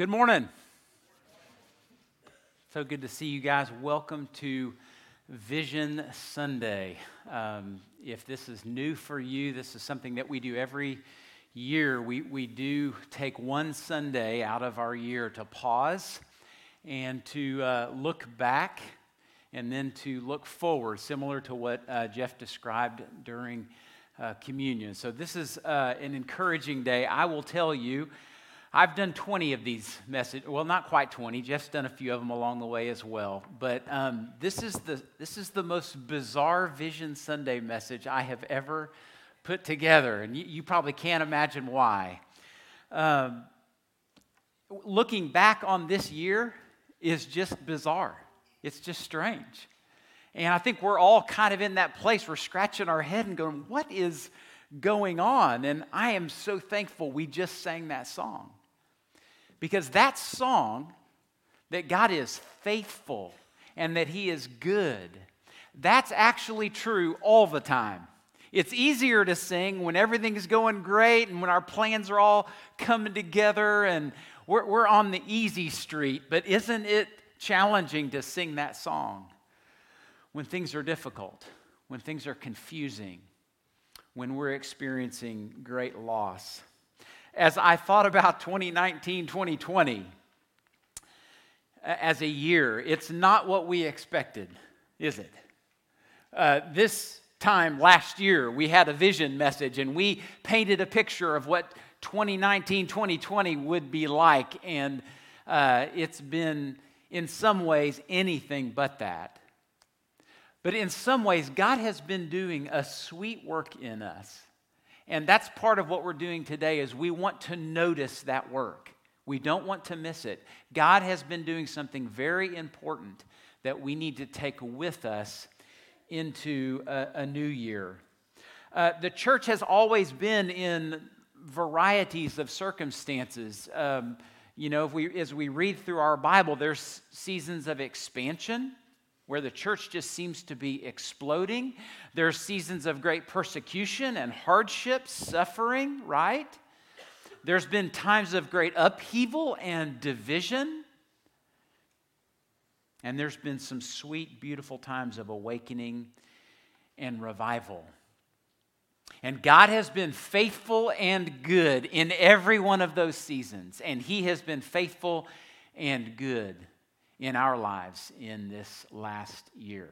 Good morning. So good to see you guys. Welcome to Vision Sunday. Um, if this is new for you, this is something that we do every year. We, we do take one Sunday out of our year to pause and to uh, look back and then to look forward, similar to what uh, Jeff described during uh, communion. So, this is uh, an encouraging day. I will tell you I've done 20 of these messages. Well, not quite 20. Jeff's done a few of them along the way as well. But um, this, is the, this is the most bizarre Vision Sunday message I have ever put together. And you, you probably can't imagine why. Um, looking back on this year is just bizarre, it's just strange. And I think we're all kind of in that place. We're scratching our head and going, what is going on? And I am so thankful we just sang that song. Because that song, that God is faithful and that He is good, that's actually true all the time. It's easier to sing when everything's going great and when our plans are all coming together and we're, we're on the easy street, but isn't it challenging to sing that song when things are difficult, when things are confusing, when we're experiencing great loss? As I thought about 2019, 2020 as a year, it's not what we expected, is it? Uh, this time last year, we had a vision message and we painted a picture of what 2019, 2020 would be like, and uh, it's been, in some ways, anything but that. But in some ways, God has been doing a sweet work in us. And that's part of what we're doing today is we want to notice that work. We don't want to miss it. God has been doing something very important that we need to take with us into a, a new year. Uh, the church has always been in varieties of circumstances. Um, you know, if we, as we read through our Bible, there's seasons of expansion where the church just seems to be exploding. There are seasons of great persecution and hardship, suffering, right? There's been times of great upheaval and division. And there's been some sweet, beautiful times of awakening and revival. And God has been faithful and good in every one of those seasons. And He has been faithful and good in our lives in this last year.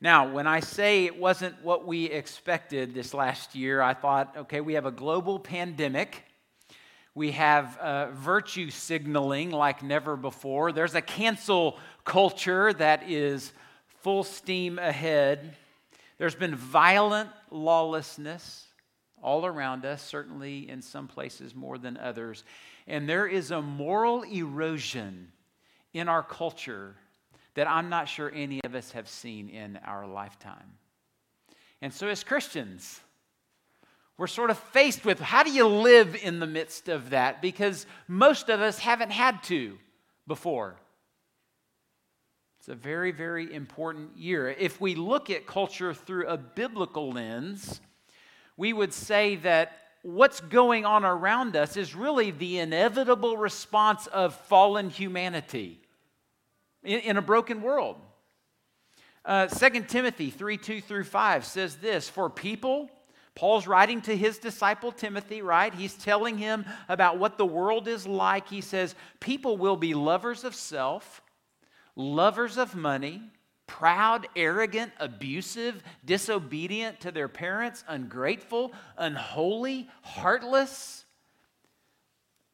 Now, when I say it wasn't what we expected this last year, I thought, okay, we have a global pandemic. We have uh, virtue signaling like never before. There's a cancel culture that is full steam ahead. There's been violent lawlessness all around us, certainly in some places more than others. And there is a moral erosion in our culture that I'm not sure any of us have seen in our lifetime. And so, as Christians, we're sort of faced with how do you live in the midst of that? Because most of us haven't had to before. It's a very, very important year. If we look at culture through a biblical lens, we would say that what's going on around us is really the inevitable response of fallen humanity in, in a broken world. Uh, 2 Timothy 3 2 through 5 says this For people, Paul's writing to his disciple Timothy, right? He's telling him about what the world is like. He says, People will be lovers of self, lovers of money, proud, arrogant, abusive, disobedient to their parents, ungrateful, unholy, heartless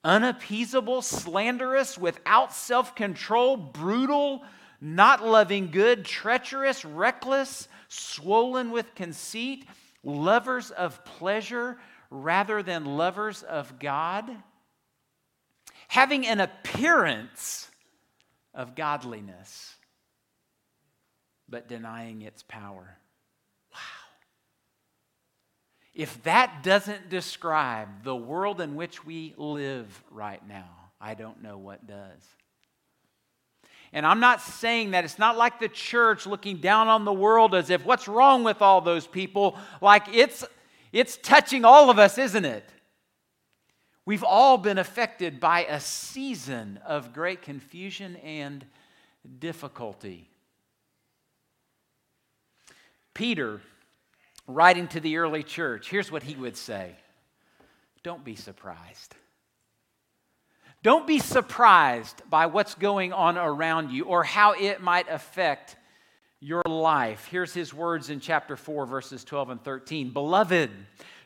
unappeasable, slanderous, without self control, brutal, not loving good, treacherous, reckless, swollen with conceit, lovers of pleasure rather than lovers of God, having an appearance of godliness, but denying its power. Wow. If that doesn't describe the world in which we live right now, I don't know what does. And I'm not saying that it's not like the church looking down on the world as if what's wrong with all those people? Like it's it's touching all of us, isn't it? We've all been affected by a season of great confusion and difficulty. Peter, writing to the early church, here's what he would say Don't be surprised. Don't be surprised by what's going on around you or how it might affect your life. Here's his words in chapter 4, verses 12 and 13. Beloved,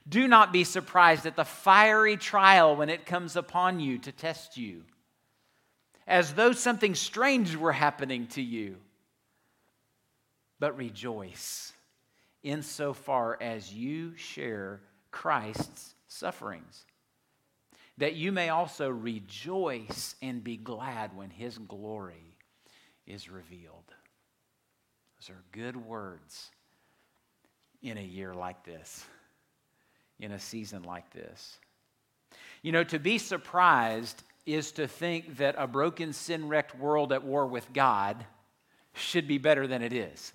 do not be surprised at the fiery trial when it comes upon you to test you, as though something strange were happening to you. But rejoice insofar as you share Christ's sufferings that you may also rejoice and be glad when his glory is revealed. Those are good words in a year like this, in a season like this. You know, to be surprised is to think that a broken, sin wrecked world at war with God should be better than it is.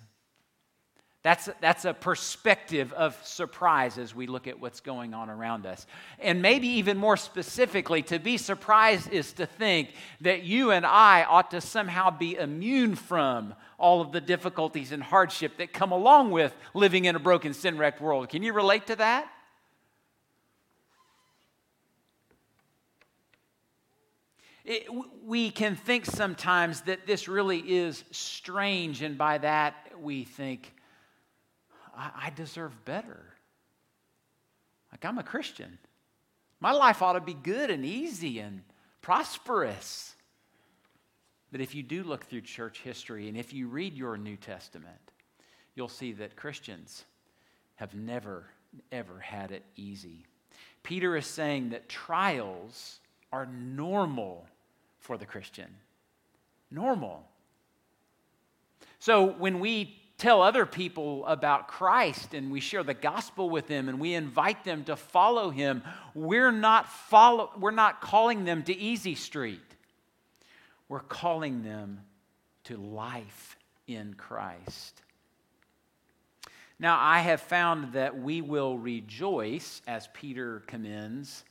That's, that's a perspective of surprise as we look at what's going on around us. And maybe even more specifically, to be surprised is to think that you and I ought to somehow be immune from all of the difficulties and hardship that come along with living in a broken, sin wrecked world. Can you relate to that? It, we can think sometimes that this really is strange, and by that we think, I, I deserve better. Like, I'm a Christian. My life ought to be good and easy and prosperous. But if you do look through church history and if you read your New Testament, you'll see that Christians have never, ever had it easy. Peter is saying that trials are normal for the Christian. Normal. So when we tell other people about Christ and we share the gospel with them and we invite them to follow him, we're not, follow, we're not calling them to easy street. We're calling them to life in Christ. Now, I have found that we will rejoice, as Peter commends,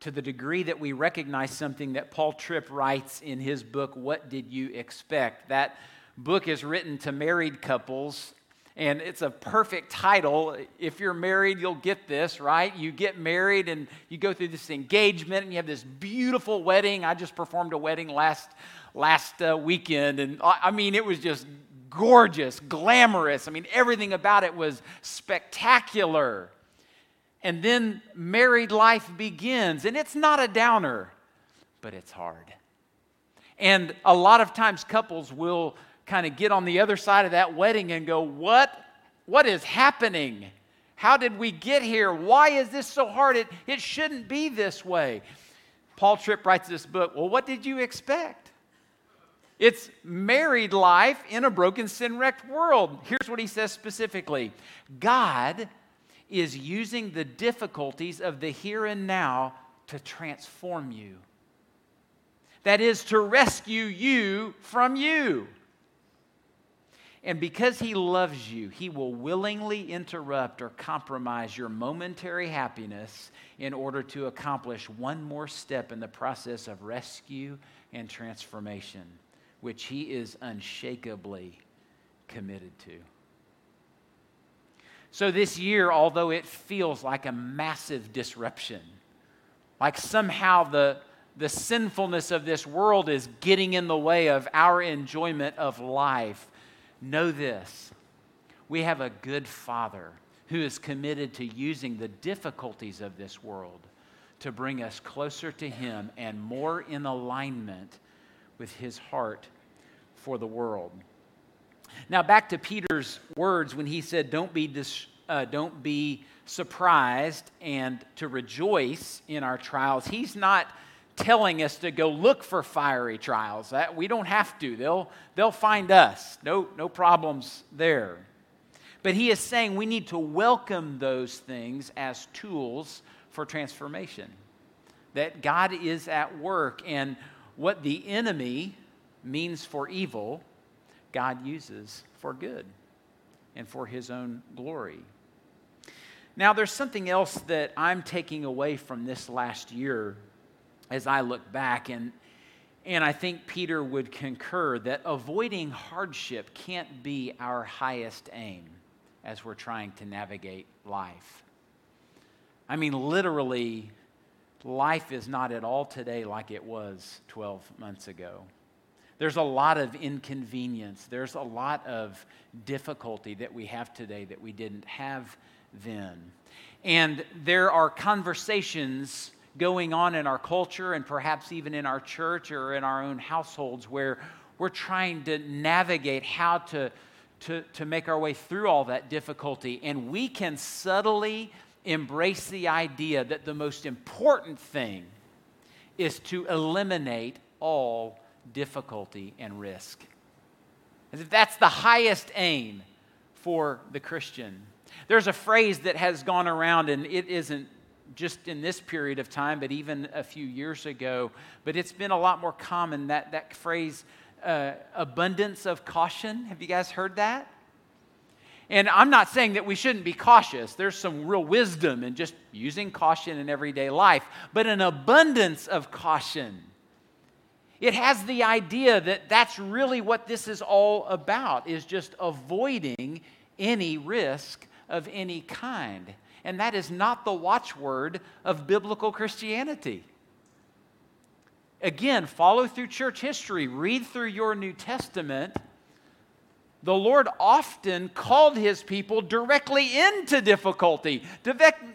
to the degree that we recognize something that Paul Tripp writes in his book, What Did You Expect? That book is written to married couples, and it's a perfect title. If you're married, you'll get this, right? You get married and you go through this engagement and you have this beautiful wedding. I just performed a wedding last last uh, weekend and I mean it was just gorgeous, glamorous. I mean everything about it was spectacular. And then married life begins and it's not a downer, but it's hard. And a lot of times couples will kind of get on the other side of that wedding and go, What? What is happening? How did we get here? Why is this so hard? It, it shouldn't be this way. Paul Tripp writes this book. Well, what did you expect? It's married life in a broken, sin wrecked world. Here's what he says specifically God is using the difficulties of the here and now to transform you. That is, to rescue you from you. And because He loves you, He will willingly interrupt or compromise your momentary happiness in order to accomplish one more step in the process of rescue and transformation, which He is unshakably committed to. So, this year, although it feels like a massive disruption, like somehow the, the sinfulness of this world is getting in the way of our enjoyment of life, know this we have a good Father who is committed to using the difficulties of this world to bring us closer to Him and more in alignment with His heart for the world. Now, back to Peter's words when he said, Don't be, dis- uh, don't be surprised and to rejoice in our trials. He's not telling us to go look for fiery trials. That, we don't have to. They'll, they'll find us. No, no problems there. But he is saying we need to welcome those things as tools for transformation. That God is at work, and what the enemy means for evil, God uses for good and for his own glory. Now, there's something else that I'm taking away from this last year as I look back, and, and I think Peter would concur that avoiding hardship can't be our highest aim as we're trying to navigate life. I mean, literally, life is not at all today like it was 12 months ago. There's a lot of inconvenience. There's a lot of difficulty that we have today that we didn't have then. And there are conversations going on in our culture and perhaps even in our church or in our own households where we're trying to navigate how to, to, to make our way through all that difficulty. And we can subtly embrace the idea that the most important thing is to eliminate all difficulty and risk. As if that's the highest aim for the Christian. There's a phrase that has gone around, and it isn't just in this period of time, but even a few years ago, but it's been a lot more common that, that phrase, uh, abundance of caution. Have you guys heard that? And I'm not saying that we shouldn't be cautious. There's some real wisdom in just using caution in everyday life, but an abundance of caution. It has the idea that that's really what this is all about is just avoiding any risk of any kind. And that is not the watchword of biblical Christianity. Again, follow through church history, read through your New Testament the Lord often called his people directly into difficulty,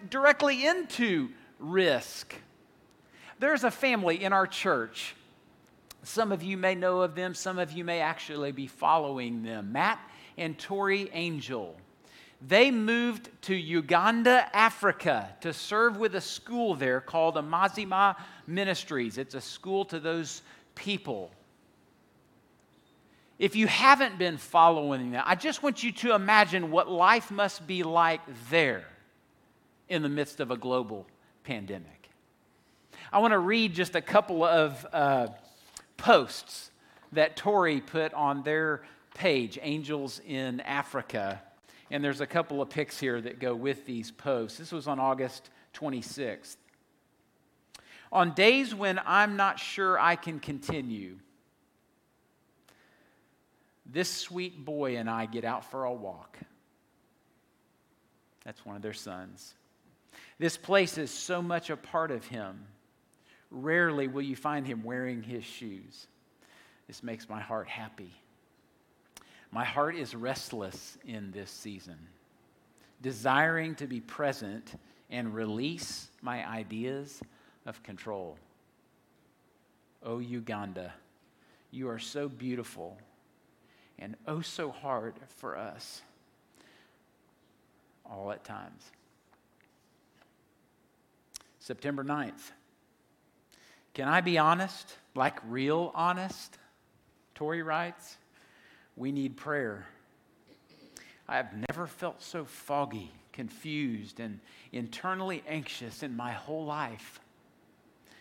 directly into risk. There's a family in our church. Some of you may know of them, some of you may actually be following them. Matt and Tori Angel. They moved to Uganda, Africa to serve with a school there called Amazima Ministries. It's a school to those people. If you haven't been following that, I just want you to imagine what life must be like there in the midst of a global pandemic. I want to read just a couple of uh, posts that Tori put on their page, Angels in Africa. And there's a couple of pics here that go with these posts. This was on August 26th. On days when I'm not sure I can continue, this sweet boy and I get out for a walk. That's one of their sons. This place is so much a part of him. Rarely will you find him wearing his shoes. This makes my heart happy. My heart is restless in this season, desiring to be present and release my ideas of control. Oh, Uganda, you are so beautiful and oh so hard for us all at times. September 9th. Can I be honest? Like real honest? Tori writes, we need prayer. I have never felt so foggy, confused, and internally anxious in my whole life.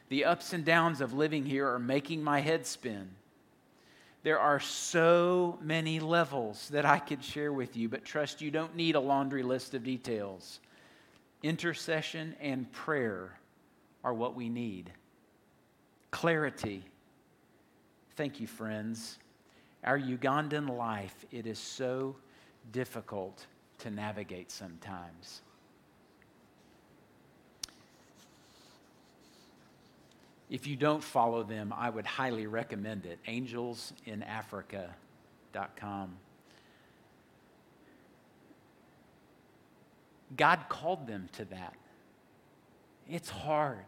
The ups and downs of living here are making my head spin. There are so many levels that I could share with you, but trust you don't need a laundry list of details. Intercession and prayer are what we need. Clarity. Thank you, friends. Our Ugandan life, it is so difficult to navigate sometimes. If you don't follow them, I would highly recommend it. Angelsinafrica.com. God called them to that. It's hard.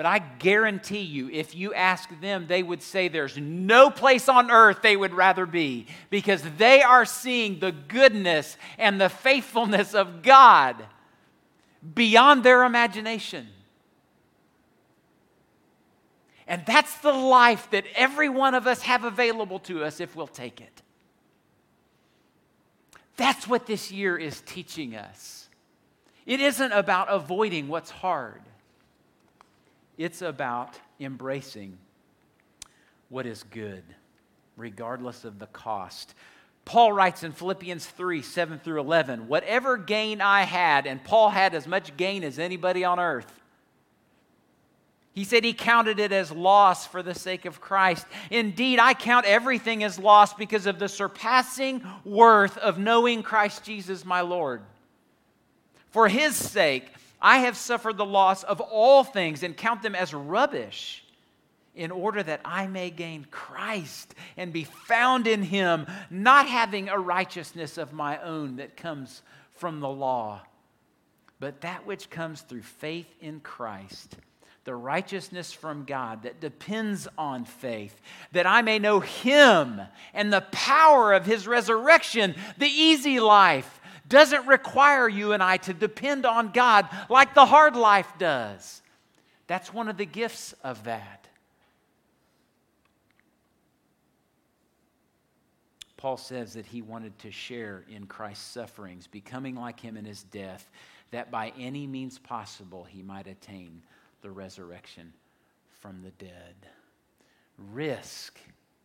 But I guarantee you, if you ask them, they would say there's no place on earth they would rather be because they are seeing the goodness and the faithfulness of God beyond their imagination. And that's the life that every one of us have available to us if we'll take it. That's what this year is teaching us. It isn't about avoiding what's hard, it's about embracing what is good, regardless of the cost. Paul writes in Philippians 3 7 through 11, whatever gain I had, and Paul had as much gain as anybody on earth. He said he counted it as loss for the sake of Christ. Indeed, I count everything as loss because of the surpassing worth of knowing Christ Jesus my Lord. For his sake, I have suffered the loss of all things and count them as rubbish in order that I may gain Christ and be found in him, not having a righteousness of my own that comes from the law, but that which comes through faith in Christ the righteousness from God that depends on faith, that I may know Him and the power of His resurrection. The easy life doesn't require you and I to depend on God like the hard life does. That's one of the gifts of that. Paul says that he wanted to share in Christ's sufferings, becoming like him in his death, that by any means possible he might attain the resurrection from the dead. Risk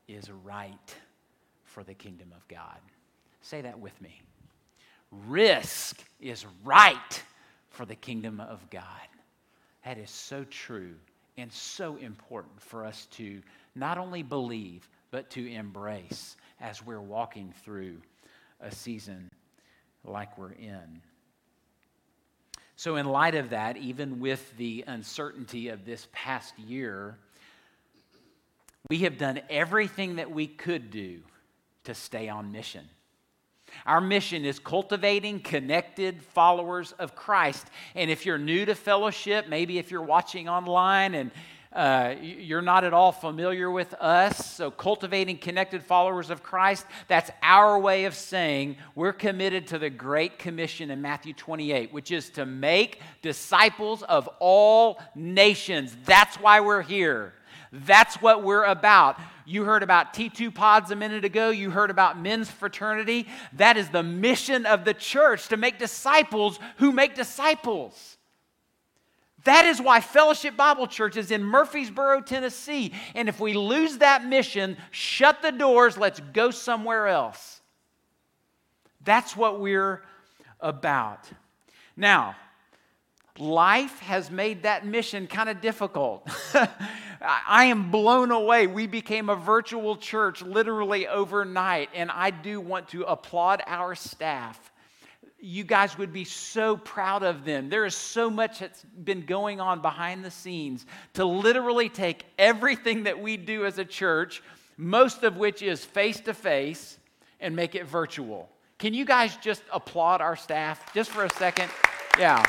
is right for the kingdom of God. Say that with me. Risk is right for the kingdom of God. That is so true and so important for us to not only believe, but to embrace as we're walking through a season like we're in. So, in light of that, even with the uncertainty of this past year, we have done everything that we could do to stay on mission. Our mission is cultivating connected followers of Christ. And if you're new to fellowship, maybe if you're watching online and uh, you're not at all familiar with us. So, cultivating connected followers of Christ, that's our way of saying we're committed to the Great Commission in Matthew 28, which is to make disciples of all nations. That's why we're here. That's what we're about. You heard about T2 pods a minute ago. You heard about men's fraternity. That is the mission of the church to make disciples who make disciples. That is why Fellowship Bible Church is in Murfreesboro, Tennessee. And if we lose that mission, shut the doors, let's go somewhere else. That's what we're about. Now, life has made that mission kind of difficult. I am blown away. We became a virtual church literally overnight, and I do want to applaud our staff you guys would be so proud of them. There is so much that's been going on behind the scenes to literally take everything that we do as a church, most of which is face to face, and make it virtual. Can you guys just applaud our staff just for a second? Yeah.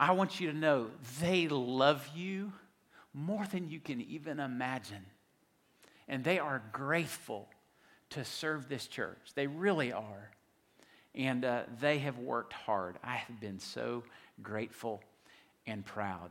I want you to know they love you more than you can even imagine. And they are grateful to serve this church. They really are. And uh, they have worked hard. I have been so grateful and proud.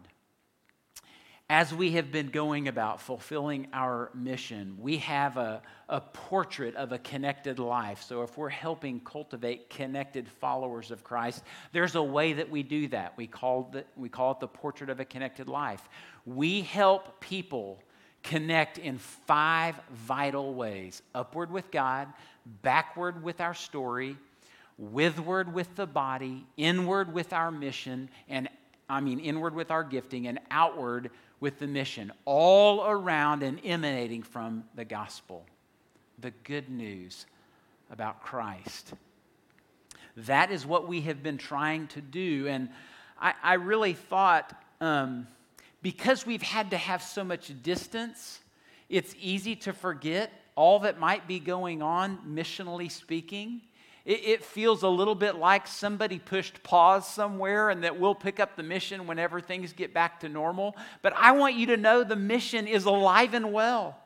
As we have been going about fulfilling our mission, we have a, a portrait of a connected life. So, if we're helping cultivate connected followers of Christ, there's a way that we do that. We call, the, we call it the portrait of a connected life. We help people connect in five vital ways upward with God, backward with our story, withward with the body, inward with our mission, and I mean, inward with our gifting, and outward with the mission, all around and emanating from the gospel, the good news about Christ. That is what we have been trying to do. And I, I really thought. Um, because we've had to have so much distance, it's easy to forget all that might be going on, missionally speaking. It, it, feels a little bit like somebody pushed pause somewhere and that we'll pick up the mission whenever things get back to normal. But I want you to know the mission is alive and well.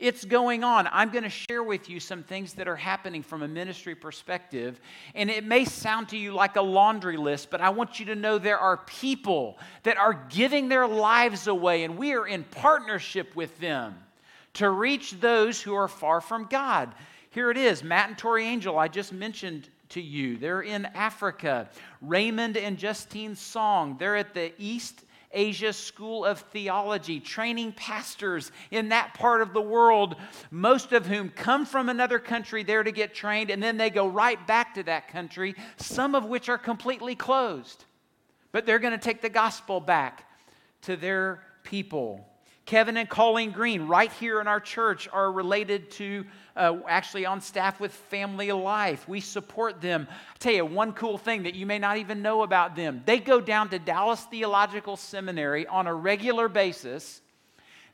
It's going on. I'm going to share with you some things that are happening from a ministry perspective. And it may sound to you like a laundry list, but I want you to know there are people that are giving their lives away, and we are in partnership with them to reach those who are far from God. Here it is Matt and Tori Angel, I just mentioned to you. They're in Africa. Raymond and Justine Song, they're at the East Asia School of Theology, training pastors in that part of the world, most of whom come from another country there to get trained, and then they go right back to that country, some of which are completely closed. But they're going to take the gospel back to their people. Kevin and Colleen Green, right here in our church, are related to uh, actually on staff with Family Life. We support them. i tell you one cool thing that you may not even know about them. They go down to Dallas Theological Seminary on a regular basis.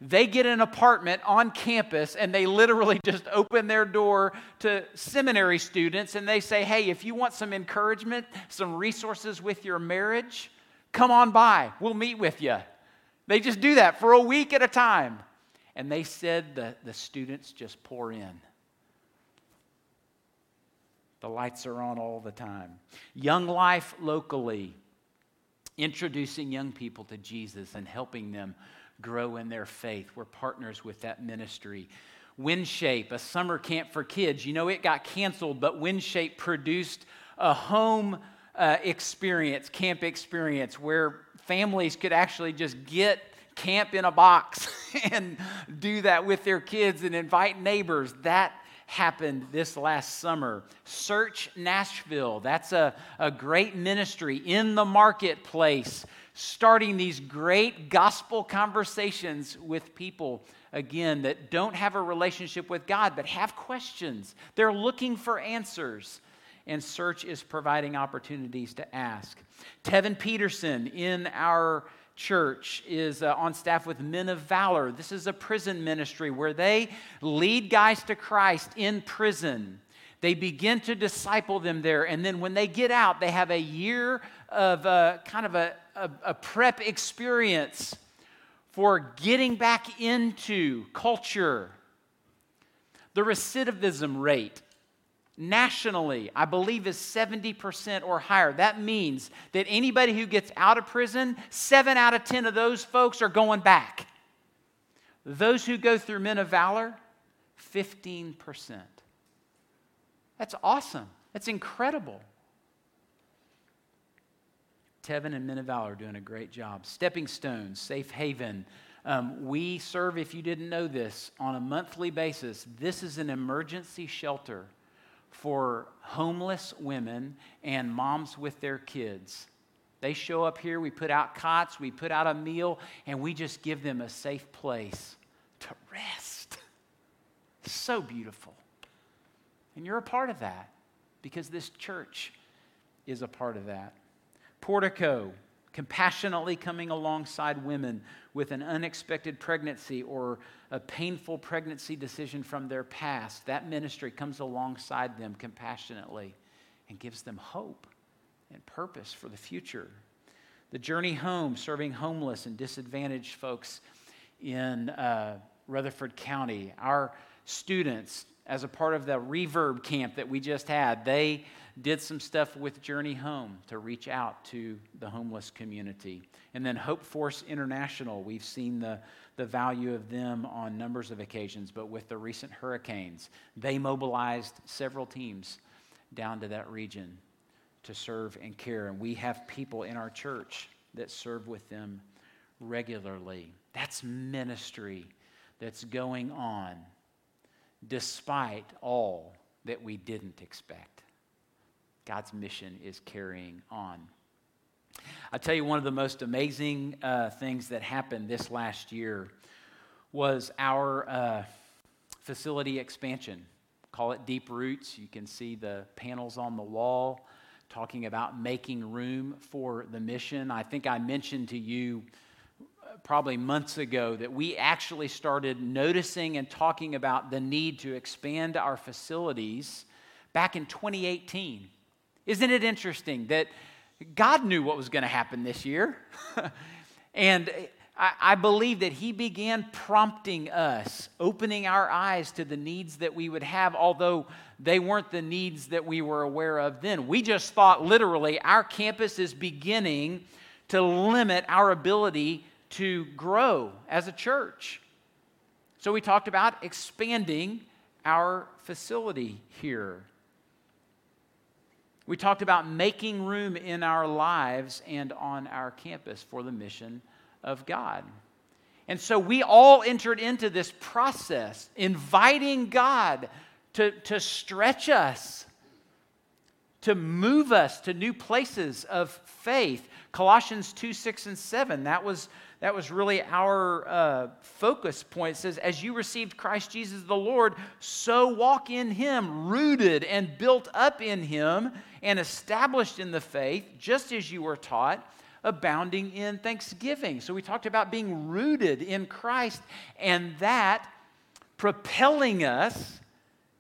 They get an apartment on campus and they literally just open their door to seminary students and they say, Hey, if you want some encouragement, some resources with your marriage, come on by. We'll meet with you. They just do that for a week at a time. And they said the, the students just pour in. The lights are on all the time. Young Life locally, introducing young people to Jesus and helping them grow in their faith. We're partners with that ministry. WinShape, a summer camp for kids. You know, it got canceled, but WinShape produced a home uh, experience, camp experience, where families could actually just get camp in a box and do that with their kids and invite neighbors. That happened this last summer. Search Nashville, that's a, a great ministry in the marketplace, starting these great gospel conversations with people, again, that don't have a relationship with God but have questions. They're looking for answers and Search is providing opportunities to ask. Tevin Peterson in our church is uh, on staff with Men of Valor. This is a prison ministry where they lead guys to Christ in prison. They begin to disciple them there, and then when they get out, they have a year of uh, kind of a, a, a prep experience for getting back into culture. The recidivism rate nationally, I believe, is 70% or higher. That means that anybody who gets out of prison, seven out of 10 of those folks are going back. Those who go through men of valor, 15%. That's awesome. That's incredible. Tevin and Men of Valor are doing a great job. Stepping Stones, Safe Haven. Um, we serve, if you didn't know this, on a monthly basis. This is an emergency shelter for homeless women and moms with their kids. They show up here, we put out cots, we put out a meal, and we just give them a safe place to rest. So beautiful. And you're a part of that because this church is a part of that. Portico, compassionately coming alongside women with an unexpected pregnancy or a painful pregnancy decision from their past. That ministry comes alongside them compassionately and gives them hope and purpose for the future. The Journey Home, serving homeless and disadvantaged folks in uh, Rutherford County. Our students, as a part of the reverb camp that we just had, they did some stuff with Journey Home to reach out to the homeless community. And then Hope Force International, we've seen the, the value of them on numbers of occasions, but with the recent hurricanes, they mobilized several teams down to that region to serve and care. And we have people in our church that serve with them regularly. That's ministry that's going on despite all that we didn't expect. God's mission is carrying on. I'll tell you one of the most amazing uh, things that happened this last year was our uh, facility expansion. Call it Deep Roots. You can see the panels on the wall talking about making room for the mission. I think I mentioned to you probably months ago that we actually started noticing and talking about the need to expand our facilities back in 2018. Isn't it interesting that God knew what was going to happen this year? and I, believe that He began prompting us, opening our eyes to the needs that we would have, although they weren't the needs that we were aware of then. We just thought literally our campus is beginning to limit our ability to grow as a church. So we talked about expanding our facility here. We talked about making room in our lives and on our campus for the mission of God. And so we all entered into this process, inviting God to, to stretch us, to move us to new places of faith. Colossians 2 6 and 7, that was that was really our uh, focus point. It says, As you received Christ Jesus the Lord, so walk in him, rooted and built up in him, and established in the faith, just as you were taught, abounding in thanksgiving. So we talked about being rooted in Christ, and that propelling us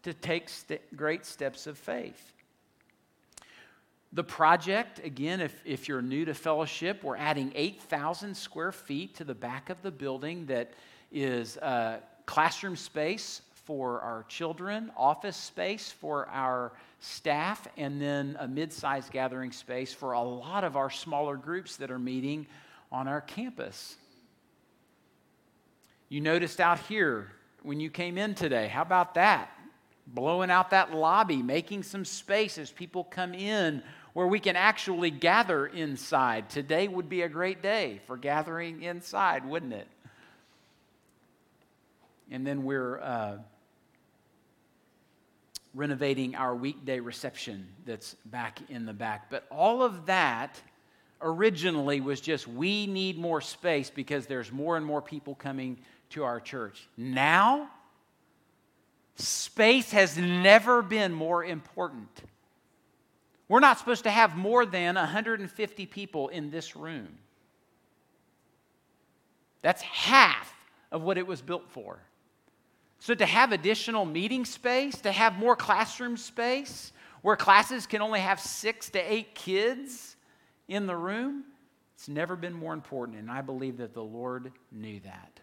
to take st- great steps of faith. The project, again, if, if you're new to fellowship, we're adding 8,000 square feet to the back of the building that is uh, classroom space for our children, office space for our staff, and then a mid sized gathering space for a lot of our smaller groups that are meeting on our campus. You noticed out here when you came in today, how about that? Blowing out that lobby, making some space as people come in where we can actually gather inside. Today would be a great day for gathering inside, wouldn't it? And then we're uh, renovating our weekday reception that's back in the back. But all of that originally was just we need more space because there's more and more people coming to our church. Now, space has never been more important. We're not supposed to have more than 150 people in this room. That's half of what it was built for. So, to have additional meeting space, to have more classroom space, where classes can only have six to eight kids in the room, it's never been more important. And I believe that the Lord knew that.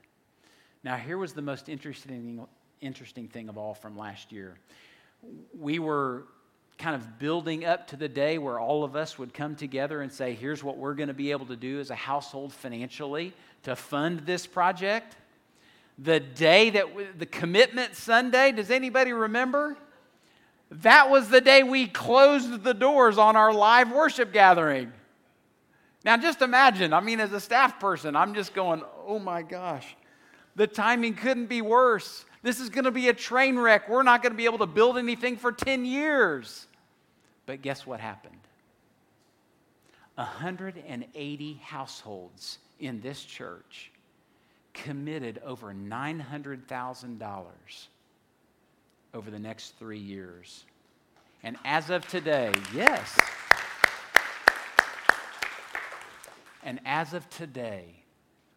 Now, here was the most interesting, interesting thing of all from last year. We were kind of building up to the day where all of us would come together and say, here's what we're going to be able to do as a household financially to fund this project. The day that the commitment Sunday, does anybody remember? That was the day we closed the doors on our live worship gathering. Now, just imagine, I mean, as a staff person, I'm just going, oh my gosh, the timing couldn't be worse. This is going to be a train wreck. We're not going to be able to build anything for 10 years. But guess what happened? 180 households in this church committed over $900,000 over the next three years. And as of today, yes. And as of today,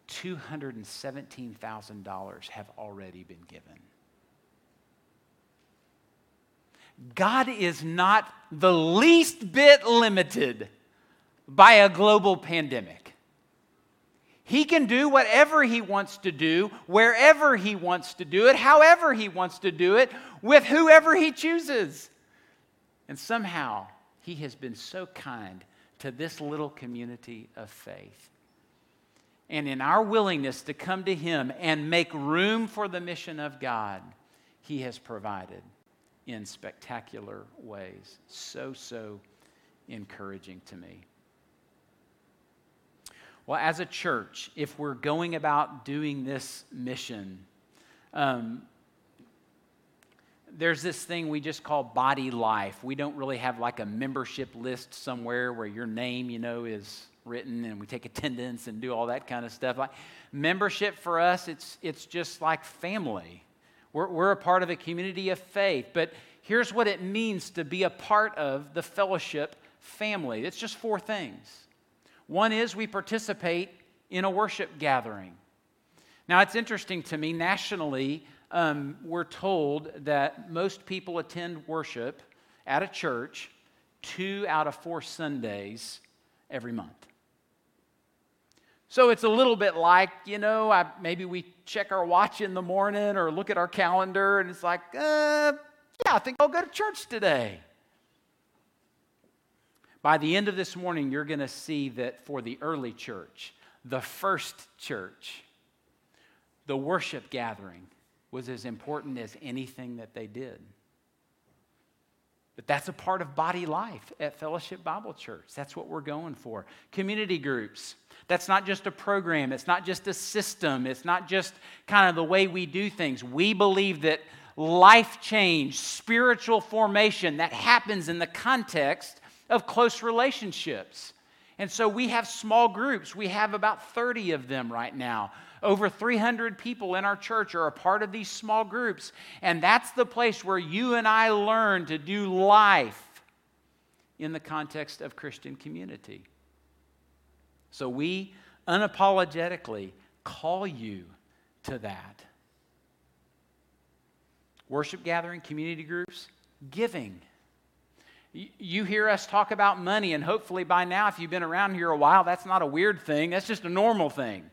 $217,000 have already been given. God is not the least bit limited by a global pandemic. He can do whatever he wants to do, wherever he wants to do it, however he wants to do it, with whoever he chooses. And somehow, he has been so kind to this little community of faith. And in our willingness to come to him and make room for the mission of God, he has provided in spectacular ways. So, so encouraging to me. Well, as a church, if we're going about doing this mission, um, there's this thing we just call body life. We don't really have like a membership list somewhere where your name, you know, is written and we take attendance and do all that kind of stuff. Like membership for us, it's it's just like family. We're, we're a part of a community of faith. But here's what it means to be a part of the fellowship family it's just four things. One is we participate in a worship gathering. Now, it's interesting to me, nationally, um, we're told that most people attend worship at a church two out of four Sundays every month. So it's a little bit like, you know, I, maybe we check our watch in the morning or look at our calendar and it's like, uh, yeah, I think I'll go to church today. By the end of this morning, you're going to see that for the early church, the first church, the worship gathering was as important as anything that they did. But that's a part of body life at Fellowship Bible Church. That's what we're going for. Community groups. That's not just a program, it's not just a system, it's not just kind of the way we do things. We believe that life change, spiritual formation, that happens in the context of close relationships. And so we have small groups. We have about 30 of them right now. Over 300 people in our church are a part of these small groups. And that's the place where you and I learn to do life in the context of Christian community. So we unapologetically call you to that. Worship gathering, community groups, giving. You hear us talk about money, and hopefully by now, if you've been around here a while, that's not a weird thing. That's just a normal thing.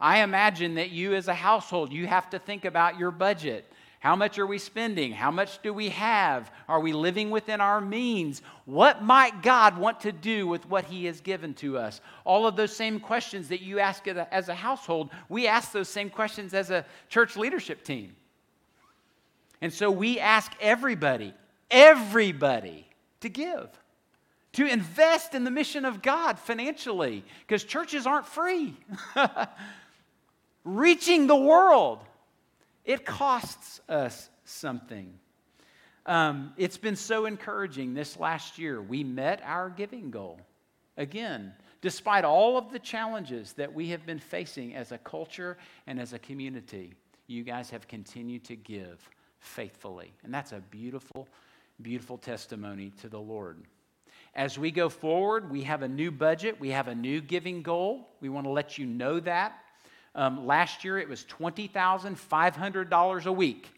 I imagine that you, as a household, you have to think about your budget. How much are we spending? How much do we have? Are we living within our means? What might God want to do with what He has given to us? All of those same questions that you ask as a household, we ask those same questions as a church leadership team. And so we ask everybody, everybody, to give, to invest in the mission of God financially, because churches aren't free. Reaching the world, it costs us something. Um, it's been so encouraging this last year. We met our giving goal. Again, despite all of the challenges that we have been facing as a culture and as a community, you guys have continued to give faithfully. And that's a beautiful beautiful testimony to the Lord. As we go forward, we have a new budget, we have a new giving goal. We want to let you know that. Um, last year it was $20,500 a week.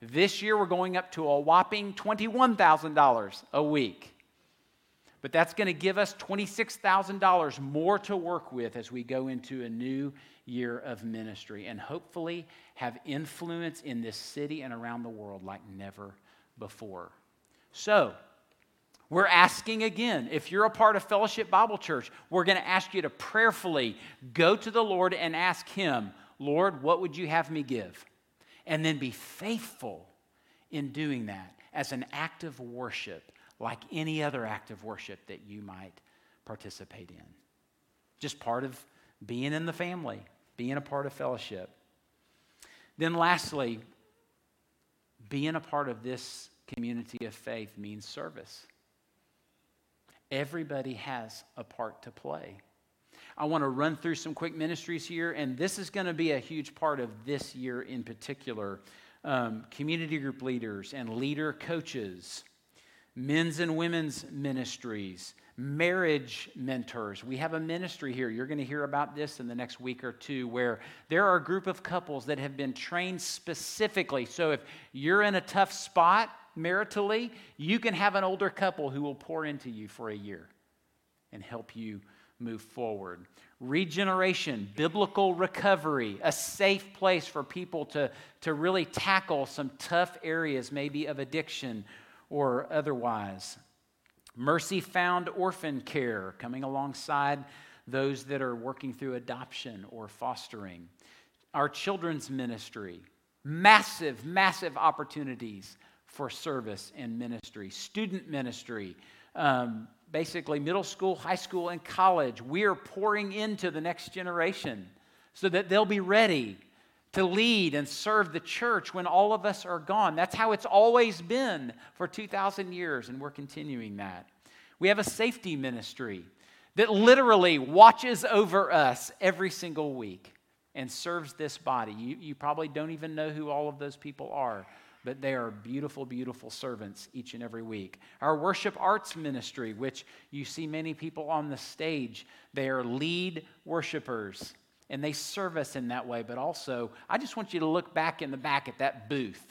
This year we're going up to a whopping $21,000 a week. But that's going to give us $26,000 more to work with as we go into a new year of ministry and hopefully have influence in this city and around the world like never before. So, we're asking again, if you're a part of Fellowship Bible Church, we're going to ask you to prayerfully go to the Lord and ask Him, Lord, what would you have me give? And then be faithful in doing that as an act of worship, like any other act of worship that you might participate in. Just part of being in the family, being a part of fellowship. Then, lastly, being a part of this community of faith means service. Everybody has a part to play. I want to run through some quick ministries here, and this is going to be a huge part of this year in particular. Um, community group leaders and leader coaches, men's and women's ministries, marriage mentors. We have a ministry here. You're going to hear about this in the next week or two where there are a group of couples that have been trained specifically. So if you're in a tough spot, maritally, you can have an older couple who will pour into you for a year and help you move forward. Regeneration, biblical recovery, a safe place for people to, to really tackle some tough areas, maybe of addiction or otherwise. Mercy Found Orphan Care, coming alongside those that are working through adoption or fostering. Our children's ministry, massive, massive opportunities for service and ministry, student ministry, um, basically middle school, high school, and college. We are pouring into the next generation so that they'll be ready to lead and serve the church when all of us are gone. That's how it's always been for 2,000 years, and we're continuing that. We have a safety ministry that literally watches over us every single week and serves this body. You, you probably don't even know who all of those people are but they are beautiful, beautiful servants each and every week. Our worship arts ministry, which you see many people on the stage, they are lead worshipers and they serve us in that way. But also, I just want you to look back in the back at that booth.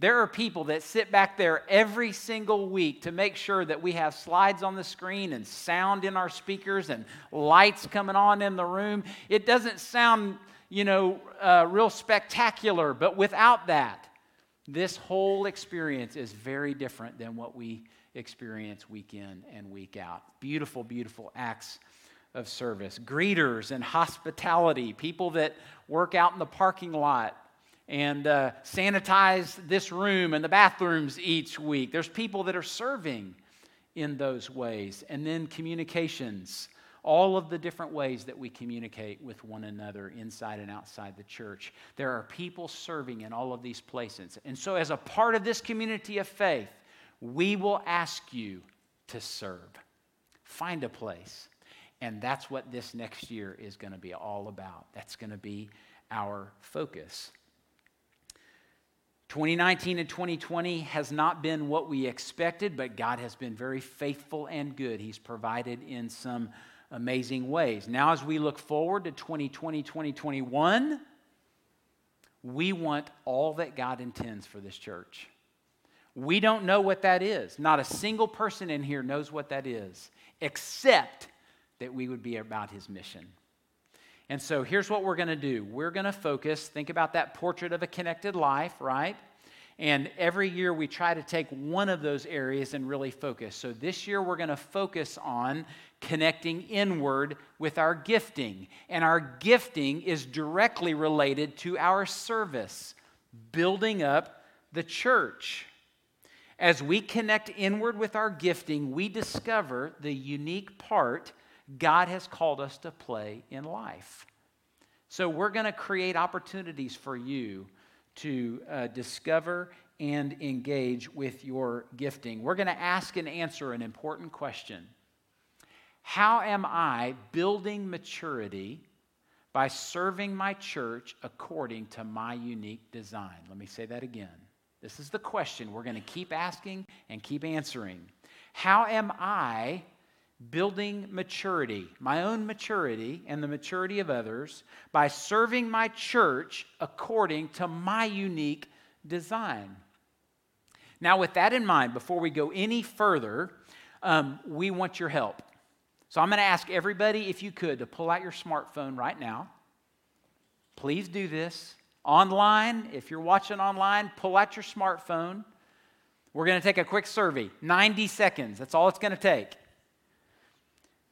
There are people that sit back there every single week to make sure that we have slides on the screen and sound in our speakers and lights coming on in the room. It doesn't sound, you know, uh, real spectacular, but without that, this whole experience is very different than what we experience week in and week out. Beautiful, beautiful acts of service. Greeters and hospitality, people that work out in the parking lot, and uh, sanitize this room and the bathrooms each week. There's people that are serving in those ways. And then communications, all of the different ways that we communicate with one another inside and outside the church. There are people serving in all of these places. And so, as a part of this community of faith, we will ask you to serve. Find a place. And that's what this next year is going to be all about. That's going to be our focus. 2019 and 2020 has not been what we expected, but God has been very faithful and good. He's provided in some amazing ways. Now, as we look forward to 2020, 2021, we want all that God intends for this church. We don't know what that is. Not a single person in here knows what that is, except that we would be about His mission. And so here's what we're going to do we're going to focus, think about that portrait of a connected life, right? And every year we try to take one of those areas and really focus. So this year we're going to focus on connecting inward with our gifting. And our gifting is directly related to our service, building up the church. As we connect inward with our gifting, we discover the unique part God has called us to play in life. So, we're going to create opportunities for you to uh, discover and engage with your gifting. We're going to ask and answer an important question How am I building maturity by serving my church according to my unique design? Let me say that again. This is the question we're going to keep asking and keep answering. How am I building maturity, my own maturity and the maturity of others, by serving my church according to my unique design. Now, with that in mind, before we go any further, um, we want your help. So I'm going to ask everybody, if you could, to pull out your smartphone right now. Please do this. Online, if you're watching online, pull out your smartphone. We're going to take a quick survey 90 seconds. That's all it's going to take.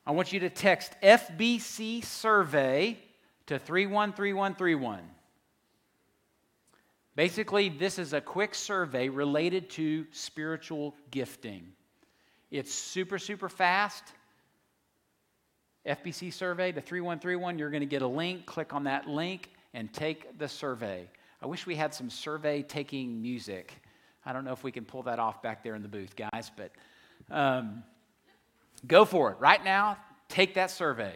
I want you to text FBC survey to 313131. Basically, this is a quick survey related to spiritual gifting. It's super, super fast. FBC survey to 3131. You're going to get a link. Click on that link and take the survey. I wish we had some survey taking music. I don't know if we can pull that off back there in the booth, guys, but. Um, Go for it. Right now, take that survey.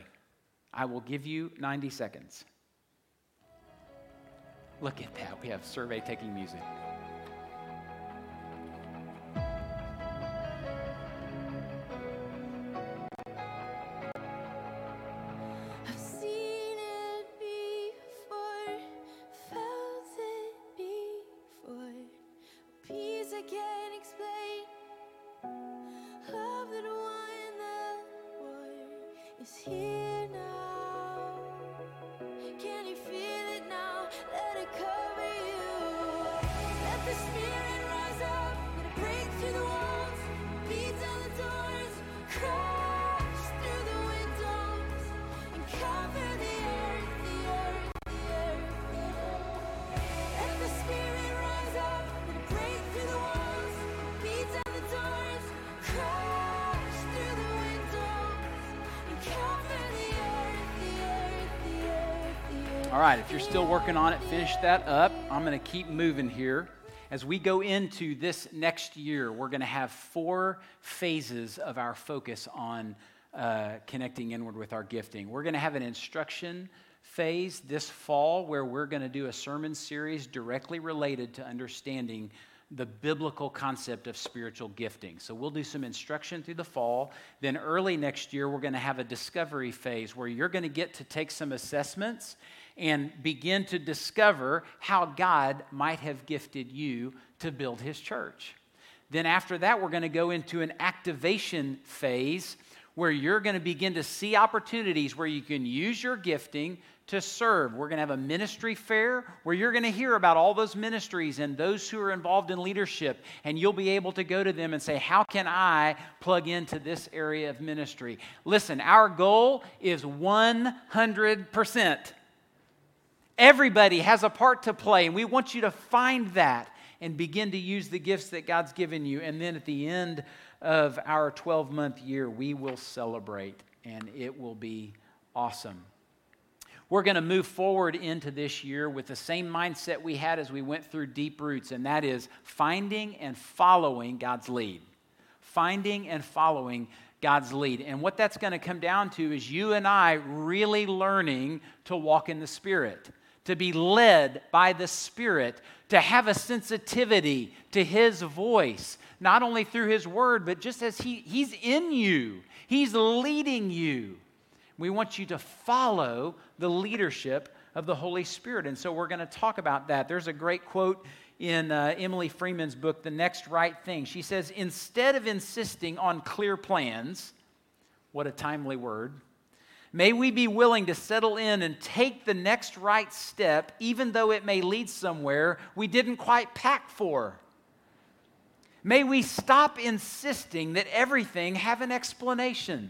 I will give you 90 seconds. Look at that. We have survey taking music. Still working on it, finish that up. I'm going to keep moving here. As we go into this next year, we're going to have four phases of our focus on uh, connecting inward with our gifting. We're going to have an instruction phase this fall where we're going to do a sermon series directly related to understanding the biblical concept of spiritual gifting. So we'll do some instruction through the fall. Then early next year, we're going to have a discovery phase where you're going to get to take some assessments and begin to discover how God might have gifted you to build his church. Then, after that, we're going to go into an activation phase where you're going to begin to see opportunities where you can use your gifting to serve. We're going to have a ministry fair where you're going to hear about all those ministries and those who are involved in leadership, and you'll be able to go to them and say, How can I plug into this area of ministry? Listen, our goal is 100%. Everybody has a part to play, and we want you to find that and begin to use the gifts that God's given you. And then at the end of our 12 month year, we will celebrate, and it will be awesome. We're going to move forward into this year with the same mindset we had as we went through Deep Roots, and that is finding and following God's lead. Finding and following God's lead. And what that's going to come down to is you and I really learning to walk in the Spirit, to be led by the Spirit, to have a sensitivity to His voice, not only through His Word, but just as he, He's in you, He's leading you. We want you to follow the leadership of the Holy Spirit. And so we're going to talk about that. There's a great quote in uh, Emily Freeman's book, The Next Right Thing. She says, Instead of insisting on clear plans, what a timely word, may we be willing to settle in and take the next right step, even though it may lead somewhere we didn't quite pack for. May we stop insisting that everything have an explanation.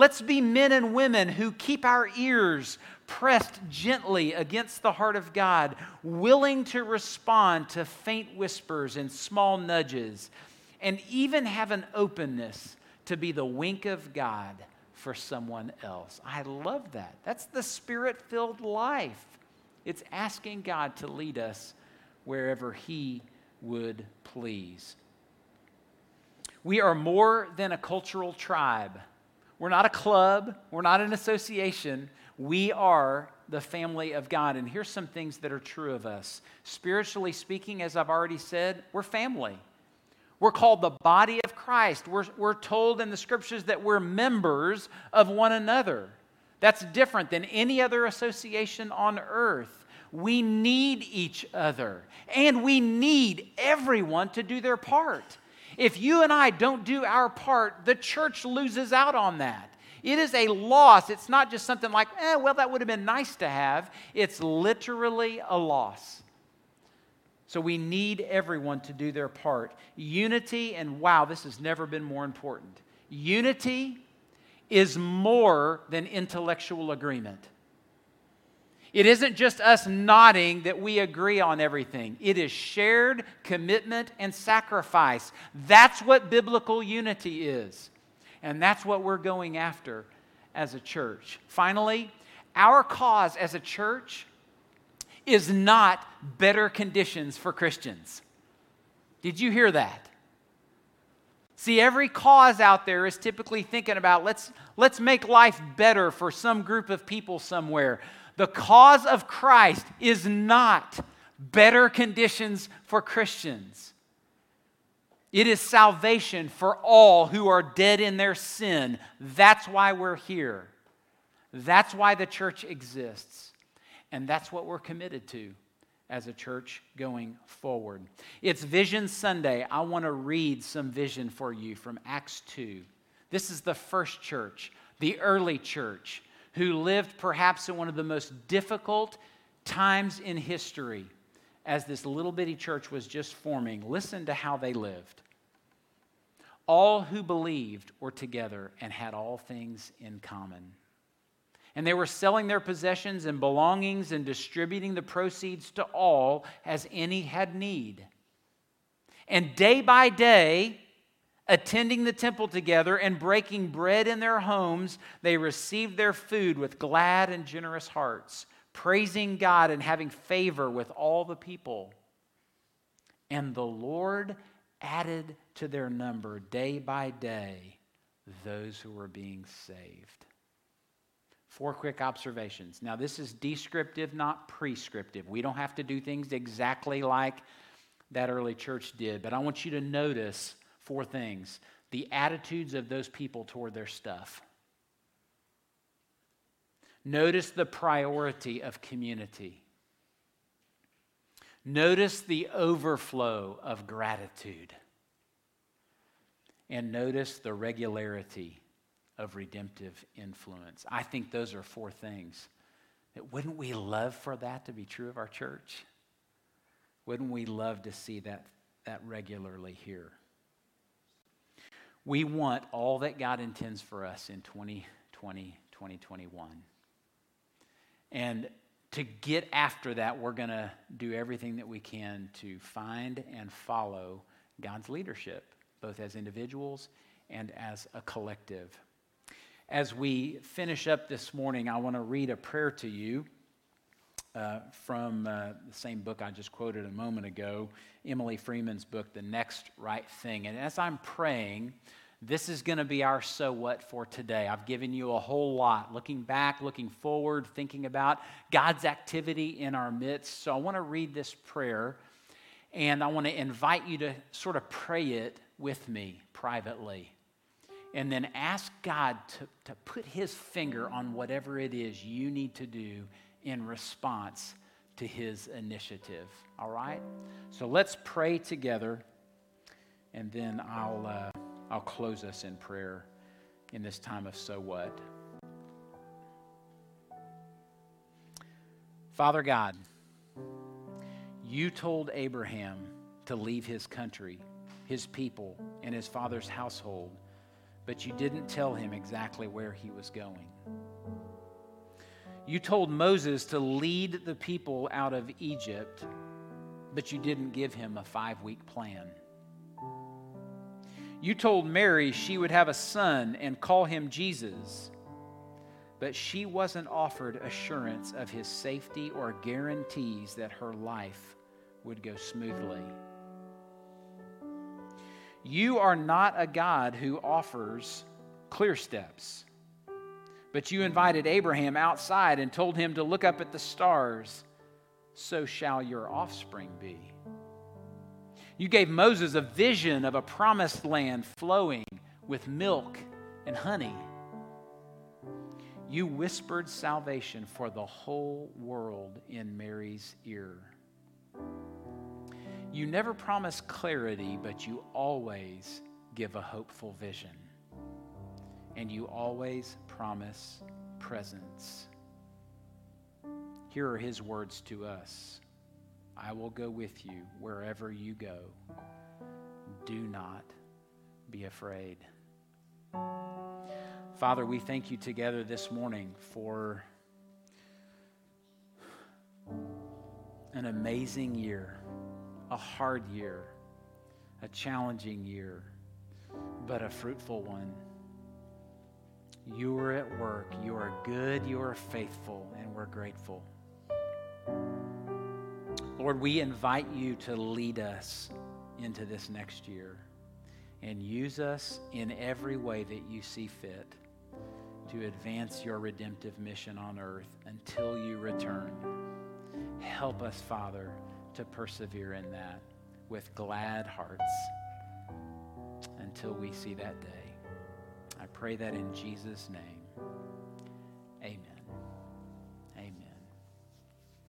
Let's be men and women who keep our ears pressed gently against the heart of God, willing to respond to faint whispers and small nudges, and even have an openness to be the wink of God for someone else. I love that. That's the spirit filled life. It's asking God to lead us wherever He would please. We are more than a cultural tribe. We're not a club, we're not an association. We are the family of God. And here's some things that are true of us. Spiritually speaking, as I've already said, we're family. We're called the body of Christ. We're, we're told in the scriptures that we're members of one another. That's different than any other association on earth. We need each other, and we need everyone to do their part. If you and I don't do our part, the church loses out on that. It is a loss. It's not just something like, eh, well, that would have been nice to have. It's literally a loss. So we need everyone to do their part. Unity, and wow, this has never been more important. Unity is more than intellectual agreement. It isn't just us nodding that we agree on everything. It is shared commitment and sacrifice. That's what biblical unity is. And that's what we're going after as a church. Finally, our cause as a church is not better conditions for Christians. Did you hear that? See, every cause out there is typically thinking about let's, let's make life better for some group of people somewhere. The cause of Christ is not better conditions for Christians. It is salvation for all who are dead in their sin. That's why we're here. That's why the church exists. And that's what we're committed to as a church going forward. It's Vision Sunday. I want to read some vision for you from Acts 2. This is the first church, the early church who lived perhaps in one of the most difficult times in history as this little bitty church was just forming. Listen to how they lived. All who believed were together and had all things in common. And they were selling their possessions and belongings and distributing the proceeds to all as any had need. And day by day, attending the temple together and breaking bread in their homes, they received their food with glad and generous hearts, praising God and having favor with all the people. And the Lord added to their number day by day those who were being saved. Four quick observations. Now, this is descriptive, not prescriptive. We don't have to do things exactly like that early church did, but I want you to notice four things the attitudes of those people toward their stuff. Notice the priority of community. Notice the overflow of gratitude. And notice the regularity of redemptive influence. I think those are four things. Wouldn't we love for that to be true of our church? Wouldn't we love to see that, that regularly here? We want all that God intends for us in 2020, 2021. And to get after that, we're going to do everything that we can to find and follow God's leadership, both as individuals and as a collective. As we finish up this morning, I want to read a prayer to you uh, from uh, the same book I just quoted a moment ago, Emily Freeman's book, The Next Right Thing. And as I'm praying, this is going to be our so what for today. I've given you a whole lot, looking back, looking forward, thinking about God's activity in our midst. So I want to read this prayer and I want to invite you to sort of pray it with me privately. And then ask God to, to put his finger on whatever it is you need to do in response to his initiative. All right? So let's pray together, and then I'll, uh, I'll close us in prayer in this time of so what. Father God, you told Abraham to leave his country, his people, and his father's household, but you didn't tell him exactly where he was going. You told Moses to lead the people out of Egypt, but you didn't give him a five week plan. You told Mary she would have a son and call him Jesus, but she wasn't offered assurance of his safety or guarantees that her life would go smoothly. You are not a God who offers clear steps. But you invited Abraham outside and told him to look up at the stars. So shall your offspring be. You gave Moses a vision of a promised land flowing with milk and honey. You whispered salvation for the whole world in Mary's ear. You never promise clarity, but you always give a hopeful vision and you always promise presence. Here are his words to us I will go with you wherever you go. Do not be afraid. Father, we thank you together this morning for an amazing year, a hard year, a challenging year, but a fruitful one. You are at work. You are good. You are faithful, and we're grateful. Lord, we invite you to lead us into this next year and use us in every way that you see fit to advance your redemptive mission on earth until you return. Help us, Father, to persevere in that with glad hearts until we see that day. I pray that in Jesus' name.